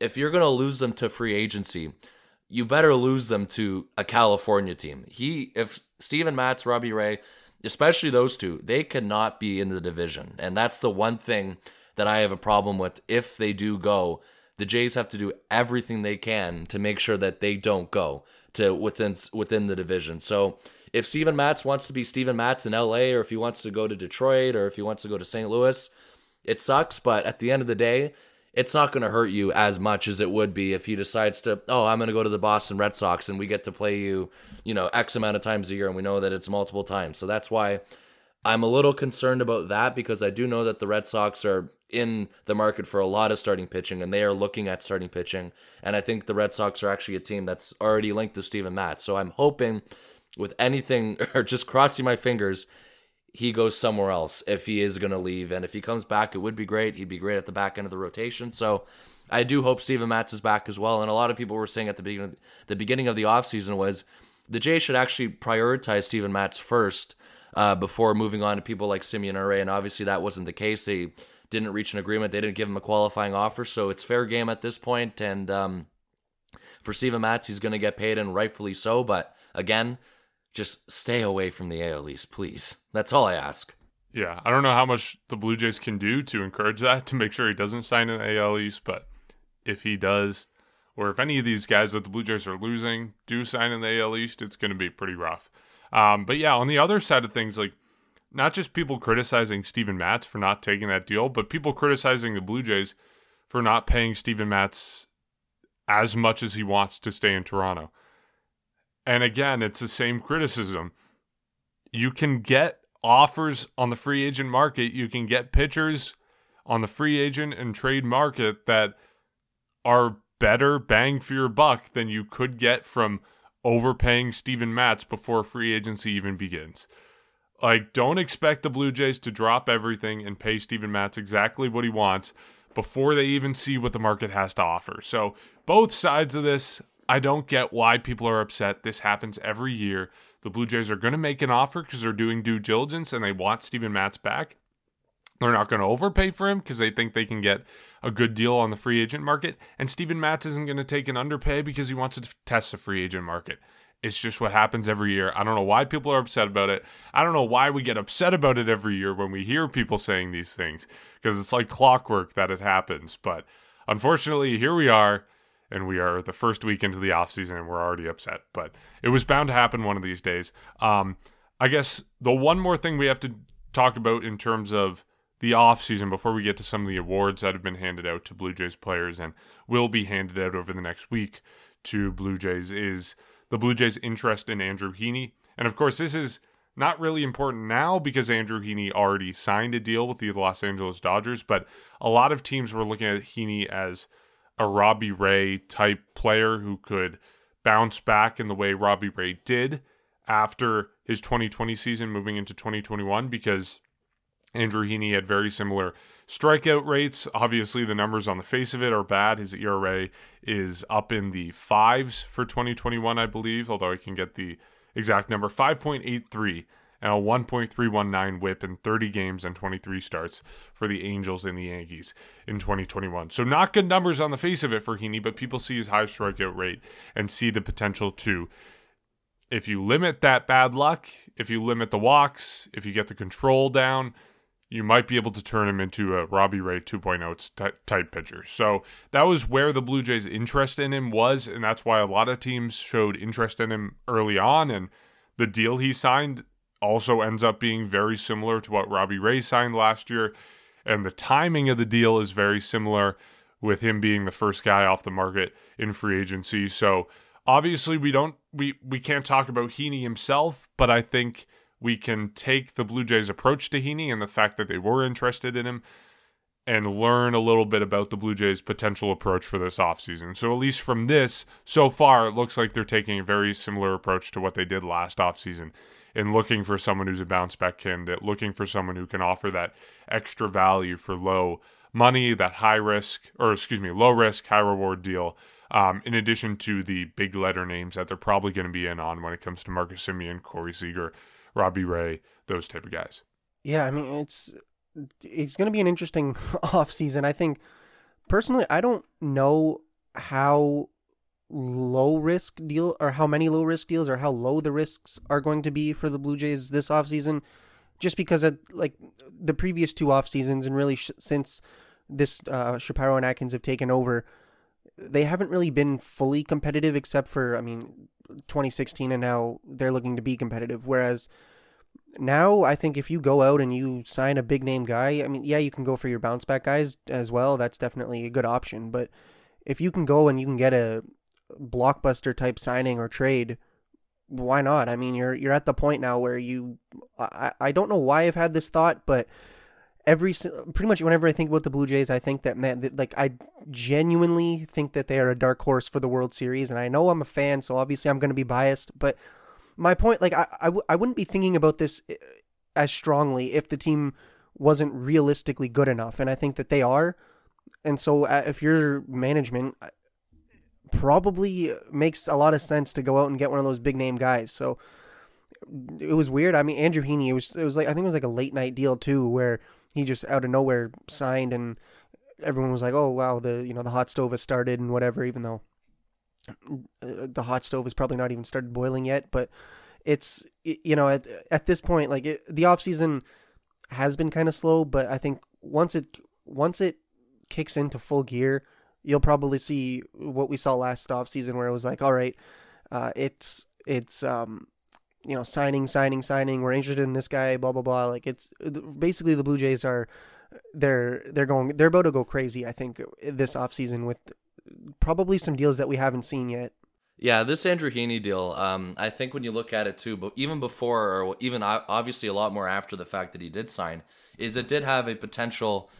if you're going to lose them to free agency, you better lose them to a California team. He, if Steven Matz, Robbie Ray, especially those two, they cannot be in the division. And that's the one thing that I have a problem with if they do go. The Jays have to do everything they can to make sure that they don't go to within within the division. So if Steven Matz wants to be Steven Matz in LA or if he wants to go to Detroit or if he wants to go to St. Louis, it sucks, but at the end of the day, it's not going to hurt you as much as it would be if he decides to, oh, I'm going to go to the Boston Red Sox and we get to play you, you know, X amount of times a year and we know that it's multiple times. So that's why I'm a little concerned about that because I do know that the Red Sox are in the market for a lot of starting pitching and they are looking at starting pitching. And I think the Red Sox are actually a team that's already linked to Steven Matz. So I'm hoping with anything or just crossing my fingers he goes somewhere else if he is going to leave. And if he comes back, it would be great. He'd be great at the back end of the rotation. So I do hope Steven Matz is back as well. And a lot of people were saying at the beginning, the beginning of the offseason was the Jays should actually prioritize Steven Matz first uh, before moving on to people like Semien Ure. And obviously that wasn't the case. They didn't reach an agreement. They didn't give him a qualifying offer. So it's fair game at this point. And um, for Steven Matz, he's going to get paid and rightfully so. But again, just stay away from the AL East, please. That's all I ask. Yeah, I don't know how much the Blue Jays can do to encourage that to make sure he doesn't sign an AL East, but if he does, or if any of these guys that the Blue Jays are losing do sign in the AL East, it's going to be pretty rough. Um, but yeah, on the other side of things, like not just people criticizing Steven Matz for not taking that deal, but people criticizing the Blue Jays for not paying Steven Matz as much as he wants to stay in Toronto. And again, it's the same criticism. You can get offers on the free agent market, you can get pitchers on the free agent and trade market that are better bang for your buck than you could get from overpaying Steven Matz before free agency even begins. Like, don't expect the Blue Jays to drop everything and pay Steven Matz exactly what he wants before they even see what the market has to offer. So, both sides of this, I don't get why people are upset. This happens every year. The Blue Jays are going to make an offer because they're doing due diligence and they want Steven Matz back. They're not going to overpay for him because they think they can get a good deal on the free agent market. And Steven Matz isn't going to take an underpay because he wants to test the free agent market. It's just what happens every year. I don't know why people are upset about it. I don't know why we get upset about it every year when we hear people saying these things because it's like clockwork that it happens. But unfortunately, here we are and we are the first week into the off season and we're already upset. But it was bound to happen one of these days. Um, I guess the one more thing we have to talk about in terms of the off season before we get to some of the awards that have been handed out to Blue Jays players and will be handed out over the next week to Blue Jays is the Blue Jays' interest in Andrew Heaney. And of course, this is not really important now because Andrew Heaney already signed a deal with the Los Angeles Dodgers, but a lot of teams were looking at Heaney as a Robbie Ray type player who could bounce back in the way Robbie Ray did after his 2020 season moving into 2021 because Andrew Heaney had very similar strikeout rates. Obviously, the numbers on the face of it are bad. His ERA is up in the fives for 2021, I believe, although I can get the exact number 5.83 and a 1.319 whip in 30 games and 23 starts for the Angels and the Yankees in 2021. So, not good numbers on the face of it for Heaney, but people see his high strikeout rate and see the potential to. If you limit that bad luck, if you limit the walks, if you get the control down, you might be able to turn him into a Robbie Ray 2.0 type pitcher. So that was where the Blue Jays' interest in him was, and that's why a lot of teams showed interest in him early on. And the deal he signed also ends up being very similar to what Robbie Ray signed last year. And the timing of the deal is very similar with him being the first guy off the market in free agency. So obviously we don't we we can't talk about Heaney himself, but I think we can take the Blue Jays approach to Heaney and the fact that they were interested in him and learn a little bit about the Blue Jays' potential approach for this offseason. So, at least from this, so far, it looks like they're taking a very similar approach to what they did last offseason in looking for someone who's a bounce back candidate, looking for someone who can offer that extra value for low money, that high risk, or excuse me, low risk, high reward deal. Um, in addition to the big letter names that they're probably going to be in on when it comes to Marcus Semien, Corey Seager, Robbie Ray, those type of guys. Yeah, I mean it's it's going to be an interesting off season. I think personally, I don't know how low risk deal or how many low risk deals or how low the risks are going to be for the Blue Jays this offseason? Just because of like the previous two off seasons and really sh- since this uh, Shapiro and Atkins have taken over they haven't really been fully competitive except for I mean 2016 and now they're looking to be competitive. Whereas now I think if you go out and you sign a big name guy I mean yeah you can go for your bounce back guys as well. That's definitely a good option. But if you can go and you can get a blockbuster type signing or trade why not I mean you're you're at the point now where you I I don't know why I've had this thought but every pretty much whenever I think about the Blue Jays, I think that man, like I genuinely think that they are a dark horse for the World Series, and I know I'm a fan, so obviously I'm going to be biased. But my point, like I I, w- I wouldn't be thinking about this eh, as strongly if the team wasn't realistically good enough, and I think that they are. And so, uh, if your management probably makes a lot of sense to go out and get one of those big name guys. So it was weird. I mean, Andrew Heaney, it was it was like I think it was like a late night deal too, where he just out of nowhere signed and everyone was like, "Oh wow, the you know the hot stove has started and whatever," even though uh, the hot stove has probably not even started boiling yet. But it's you know at at this point, like it, the off season has been kind of slow, but I think once it once it kicks into full gear, you'll probably see what we saw last off season, where it was like, all right, uh, it's it's um you know, signing, signing, signing. We're interested in this guy. Blah blah blah. Like it's basically the Blue Jays are they're they're going they're about to go crazy. I think this offseason with probably some deals that we haven't seen yet. Yeah, this Andrew Heaney deal. Um, I think when you look at it too, but even before or even obviously a lot more after the fact that he did sign, is it did have a potential.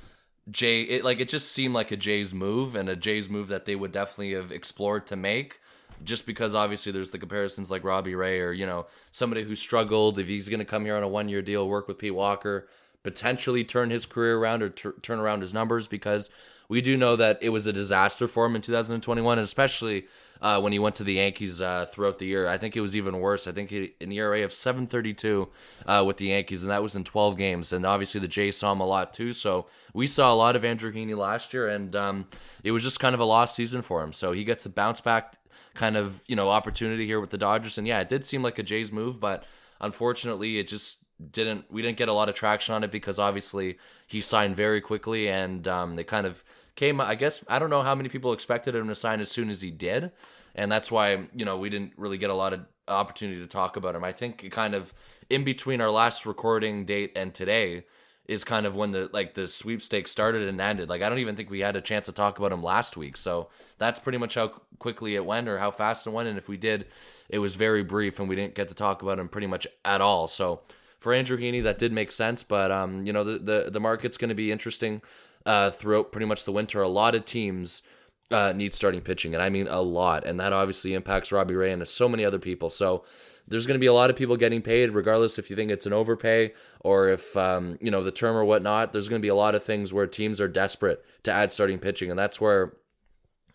Jay, it like it just seemed like a Jays move and a Jays move that they would definitely have explored to make just because obviously there's the comparisons like Robbie Ray or you know somebody who struggled if he's going to come here on a one year deal work with Pete Walker potentially turn his career around or t- turn around his numbers because we do know that it was a disaster for him in 2021 and especially uh, when he went to the Yankees uh, throughout the year I think it was even worse I think he, an ERA of 732 uh, with the Yankees and that was in 12 games and obviously the Jays saw him a lot too so we saw a lot of Andrew Heaney last year and um, it was just kind of a lost season for him so he gets a bounce back kind of you know opportunity here with the Dodgers. And yeah, it did seem like a Jays move, but unfortunately, it just didn't. We didn't get a lot of traction on it because obviously he signed very quickly, and um, they kind of came. I guess I don't know how many people expected him to sign as soon as he did, and that's why you know we didn't really get a lot of opportunity to talk about him. I think kind of in between our last recording date and today is kind of when the like the sweepstakes started and ended. Like I don't even think we had a chance to talk about him last week. So that's pretty much how quickly it went or how fast it went. And if we did, it was very brief and we didn't get to talk about him pretty much at all. So for Andrew Heaney, that did make sense. But um, you know, the the, the market's going to be interesting uh, throughout pretty much the winter. A lot of teams. Uh, need starting pitching, and I mean a lot, and that obviously impacts Robbie Ray and so many other people. So there's going to be a lot of people getting paid, regardless if you think it's an overpay or if um, you know the term or whatnot. There's going to be a lot of things where teams are desperate to add starting pitching, and that's where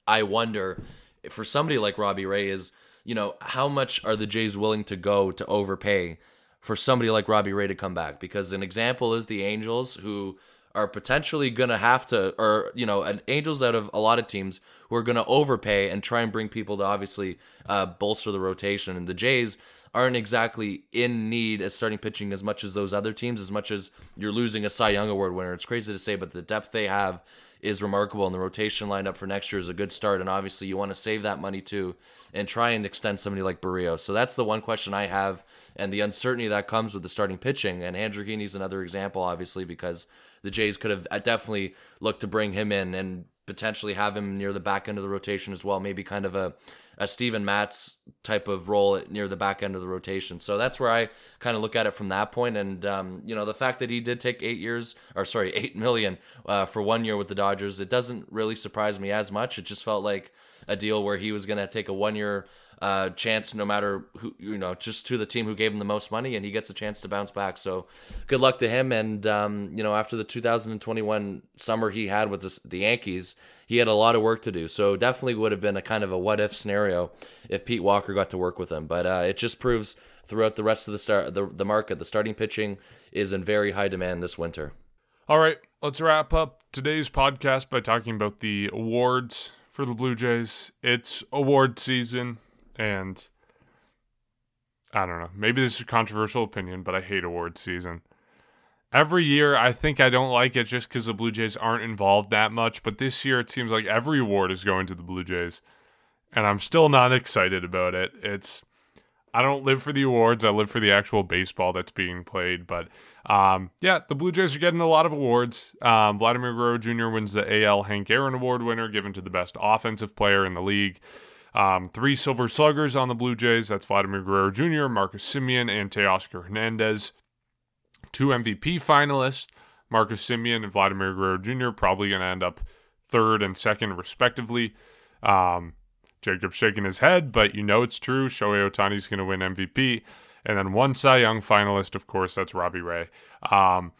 I wonder for somebody like Robbie Ray is you know how much are the Jays willing to go to overpay for somebody like Robbie Ray to come back? Because an example is the Angels who are potentially going to have to, or, you know, an Angels out of a lot of teams who are going to overpay and try and bring people to obviously uh, bolster the rotation. And the Jays aren't exactly in need as starting pitching as much as those other teams, as much as you're losing a Cy Young Award winner. It's crazy to say, but the depth they have is remarkable, and the rotation lineup for next year is a good start. And obviously, you want to save that money too and try and extend somebody like Berrios. So that's the one question I have, and the uncertainty that comes with the starting pitching. And Andrew Heaney's another example, obviously, because the Jays could have uh, definitely looked to bring him in and potentially have him near the back end of the rotation as well. Maybe kind of a a Steven Matz type of role near the back end of the rotation. So that's where I kind of look at it from that point. And um, you know, the fact that he did take eight years, or sorry, eight million uh, for one year with the Dodgers, it doesn't really surprise me as much. It just felt like a deal where he was going to take a one year chance no matter who you know just to the team who gave him the most money and he gets a chance to bounce back. So good luck to him. And um, you know after the 2021 summer he had with the, the yankees he had a lot of work to do. So definitely would have been a kind of a what if scenario if pete walker got to work with him. But uh, it just proves throughout the rest of the start the, the market the starting pitching is in very high demand this winter. All right let's wrap up today's podcast by talking about the awards for the Blue Jays. It's award season, and I don't know. Maybe this is a controversial opinion, but I hate award season. Every year, I think I don't like it just because the Blue Jays aren't involved that much. But this year, it seems like every award is going to the Blue Jays, and I'm still not excited about it. It's I don't live for the awards. I live for the actual baseball that's being played. But um, yeah, the Blue Jays are getting a lot of awards. Um, Vladimir Guerrero Jr. wins the AL Hank Aaron Award winner, given to the best offensive player in the league. Um, three Silver Sluggers on the Blue Jays. That's Vladimir Guerrero Jr., Marcus Semien, and Teoscar Hernandez. Two MVP finalists, Marcus Semien and Vladimir Guerrero Jr., probably going to end up third and second, respectively. Um, Jacob shaking his head, but you know it's true. Shohei Ohtani's going to win MVP. And then one Cy Young finalist, of course, that's Robbie Ray. Um,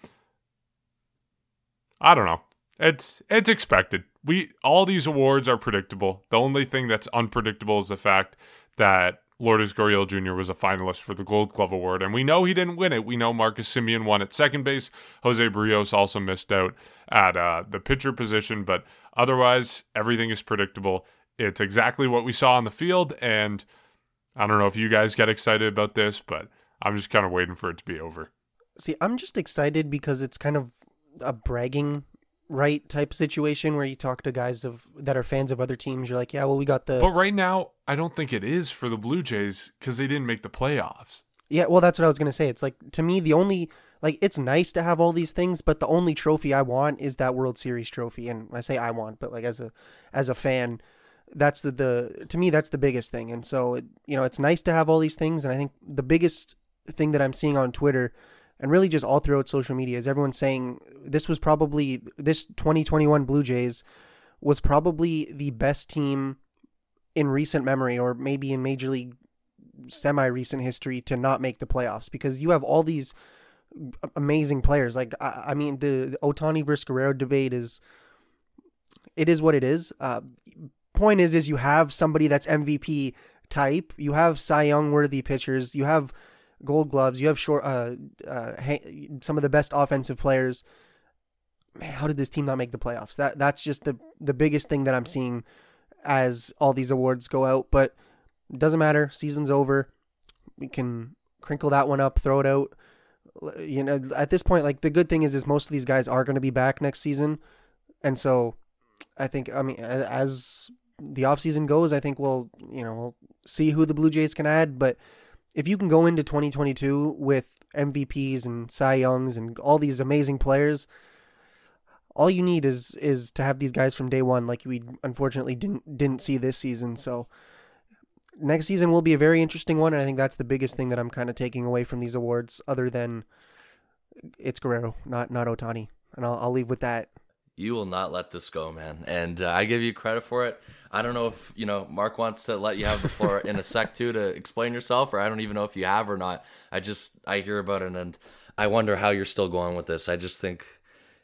I don't know. It's it's expected. We all these awards are predictable. The only thing that's unpredictable is the fact that Lourdes Gurriel Jr. was a finalist for the Gold Glove Award, and we know he didn't win it. We know Marcus Semien won at second base. Jose Berrios also missed out at uh, the pitcher position, but otherwise everything is predictable. It's exactly what we saw on the field, and I don't know if you guys get excited about this, but I'm just kind of waiting for it to be over. See, I'm just excited because it's kind of a bragging right type situation where you talk to guys of that are fans of other teams. You're like, yeah, well, we got the. But right now, I don't think it is for the Blue Jays because they didn't make the playoffs. Yeah, well, that's what I was gonna say. It's like to me, the only like it's nice to have all these things, but the only trophy I want is that World Series trophy. And I say I want, but like as a as a fan, that's the the to me that's the biggest thing. And so it, you know, it's nice to have all these things. And I think the biggest thing that I'm seeing on Twitter and really just all throughout social media is everyone saying this was probably this 2021 Blue Jays was probably the best team in recent memory or maybe in major league semi recent history to not make the playoffs because you have all these amazing players. Like I, I mean the, the Ohtani versus Guerrero debate is it is what it is. Uh, point is is you have somebody that's MVP type. You have Cy Young worthy pitchers. You have Gold Gloves. You have short, uh, uh, some of the best offensive players. Man, how did this team not make the playoffs? That that's just the the biggest thing that I'm seeing as all these awards go out. But it doesn't matter. Season's over. We can crinkle that one up, throw it out. You know, at this point, like the good thing is, is most of these guys are going to be back next season, and so I think I mean as the offseason goes, I think we'll you know we'll see who the Blue Jays can add, but if you can go into 2022 with MVPs and Cy Youngs and all these amazing players, all you need is is to have these guys from day one, like we unfortunately didn't didn't see this season. So next season will be a very interesting one, and I think that's the biggest thing that I'm kind of taking away from these awards, other than it's Guerrero, not not Ohtani, and I'll I'll leave with that. You will not let this go, man, and uh, I give you credit for it. I don't know if you know Mark wants to let you have the floor in a sec too to explain yourself, or I don't even know if you have or not. I just I hear about it and I wonder how you're still going with this. I just think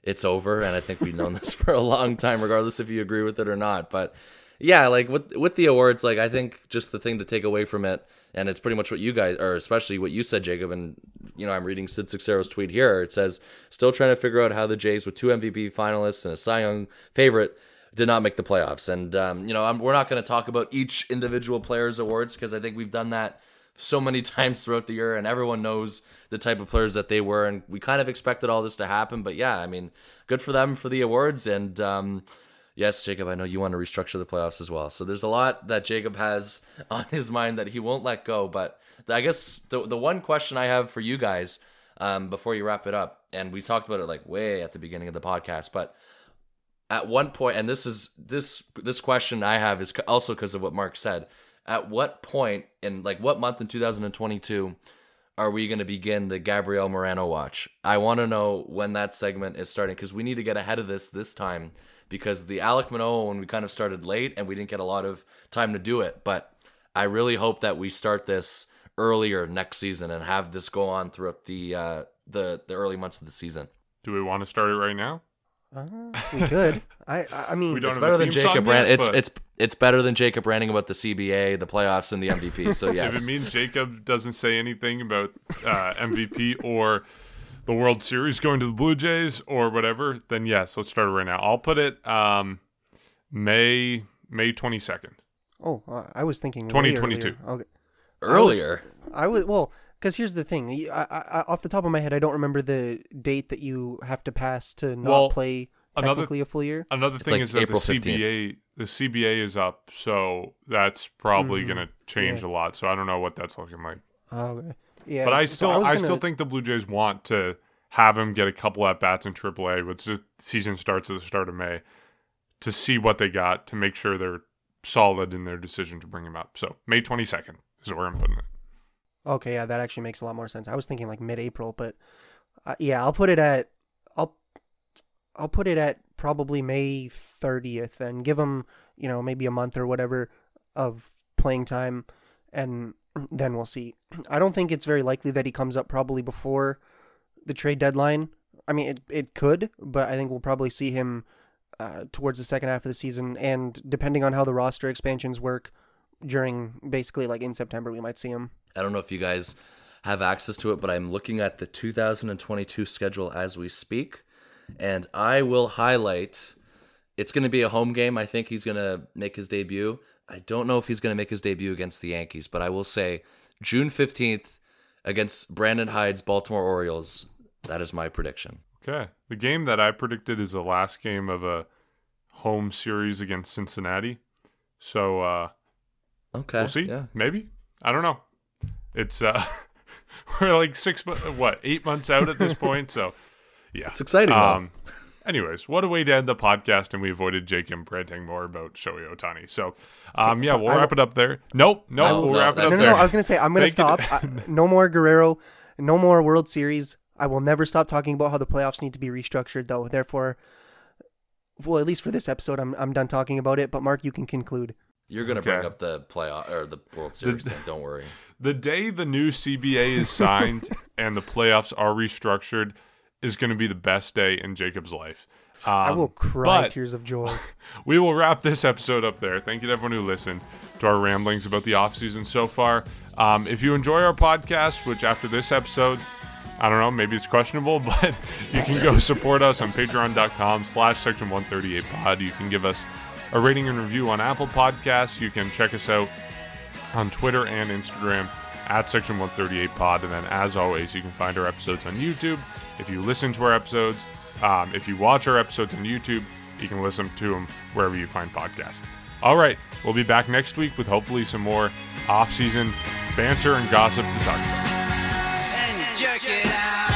it's over, and I think we've known this for a long time, regardless if you agree with it or not. But yeah, like with with the awards, like I think just the thing to take away from it, and it's pretty much what you guys, or especially what you said, Jacob, and you know I'm reading Sid Seixeiro's tweet here. It says still trying to figure out how the Jays with two MVP finalists and a Cy Young favorite did not make the playoffs. And um, you know, I'm, we're not going to talk about each individual player's awards because I think we've done that so many times throughout the year, and everyone knows the type of players that they were, and we kind of expected all this to happen. But yeah, I mean, good for them for the awards, and um, yes, Jacob, I know you want to restructure the playoffs as well. So there's a lot that Jacob has on his mind that he won't let go. But I guess the the one question I have for you guys um, before you wrap it up, and we talked about it like way at the beginning of the podcast, but at one point and this is this this question i have is also because of what mark said. At what point in like what month in 2022 are we going to begin the gabriel moreno watch? I want to know when that segment is starting because we need to get ahead of this this time because the alek manoah one we kind of started late and we didn't get a lot of time to do it but i really hope that we start this earlier next season and have this go on throughout the uh the the early months of the season. Do we want to start it right now uh, we could. I I mean, it's better than Jacob Brand. It's it's it's better than Jacob ranting about the CBA, the playoffs, and the MVP. So yes. if it means Jacob doesn't say anything about uh, MVP or the World Series going to the Blue Jays or whatever, then yes, let's start it right now. I'll put it um, May May 22nd. Oh, uh, I was thinking way 2022. earlier. Okay. Earlier. I was well, because here's the thing. I, I, I, off the top of my head, I don't remember the date that you have to pass to not Well, play another- technically a full year. Another It's thing like is that April the 15th. CBA the CBA is up, so that's probably Mhm. going to change Yeah. a lot. So I don't know what that's looking like. Oh, okay. Yeah, but I still was I, gonna- still think the Blue Jays want to have him get a couple at bats in AAA, which the season starts at the start of May, to see what they got to make sure they're solid in their decision to bring him up. So May 22nd is where I'm putting it. Okay, yeah, that actually makes a lot more sense. I was thinking like mid-April, but uh, yeah, I'll put it at I'll I'll put it at probably May 30th and give him, you know, maybe a month or whatever of playing time and then we'll see. I don't think it's very likely that he comes up probably before the trade deadline. I mean, it it could, but I think we'll probably see him uh, towards the second half of the season and depending on how the roster expansions work during basically like in September, we might see him. I don't know if you guys have access to it, but I'm looking at the 2022 schedule as we speak, and I will highlight. It's going to be a home game. I think he's going to make his debut. I don't know if he's going to make his debut against the Yankees, but I will say June 15th against Brandon Hyde's Baltimore Orioles. That is my prediction. Okay. The game that I predicted is the last game of a home series against Cincinnati. So uh Okay. we'll see. Yeah. Maybe. I don't know. It's uh we're like 6 mo- what, 8 months out at this point, so yeah. It's exciting. though. Um anyways, what a way to end the podcast and we avoided Jacob ranting more about Shohei Ohtani. So um yeah, we'll wrap it up there. Nope, nope, we'll wrap it No, up no, no, there. no. I was gonna say I'm gonna Make it- stop. I, no more Guerrero. No more World Series. I will never stop talking about how the playoffs need to be restructured, though. Therefore, well, at least for this episode, I'm I'm done talking about it. But Mark, you can conclude. You're going to bring up the playoff or the World Series thing. Don't worry. The day the new CBA is signed and the playoffs are restructured is going to be the best day in Jacob's life. Um, I will cry tears of joy. we will wrap this episode up there. Thank you to everyone who listened to our ramblings about the offseason so far. Um, if you enjoy our podcast, which after this episode, I don't know, maybe it's questionable, but you can go support us on patreon.com slash section 138 pod. You can give us a rating and review on Apple Podcasts. You can check us out on Twitter and Instagram at section 138 pod. And then as always, you can find our episodes on YouTube. If you listen to our episodes, um, if you watch our episodes on YouTube, you can listen to them wherever you find podcasts. All right, we'll be back next week with hopefully some more off-season banter and gossip to talk about. and jerk it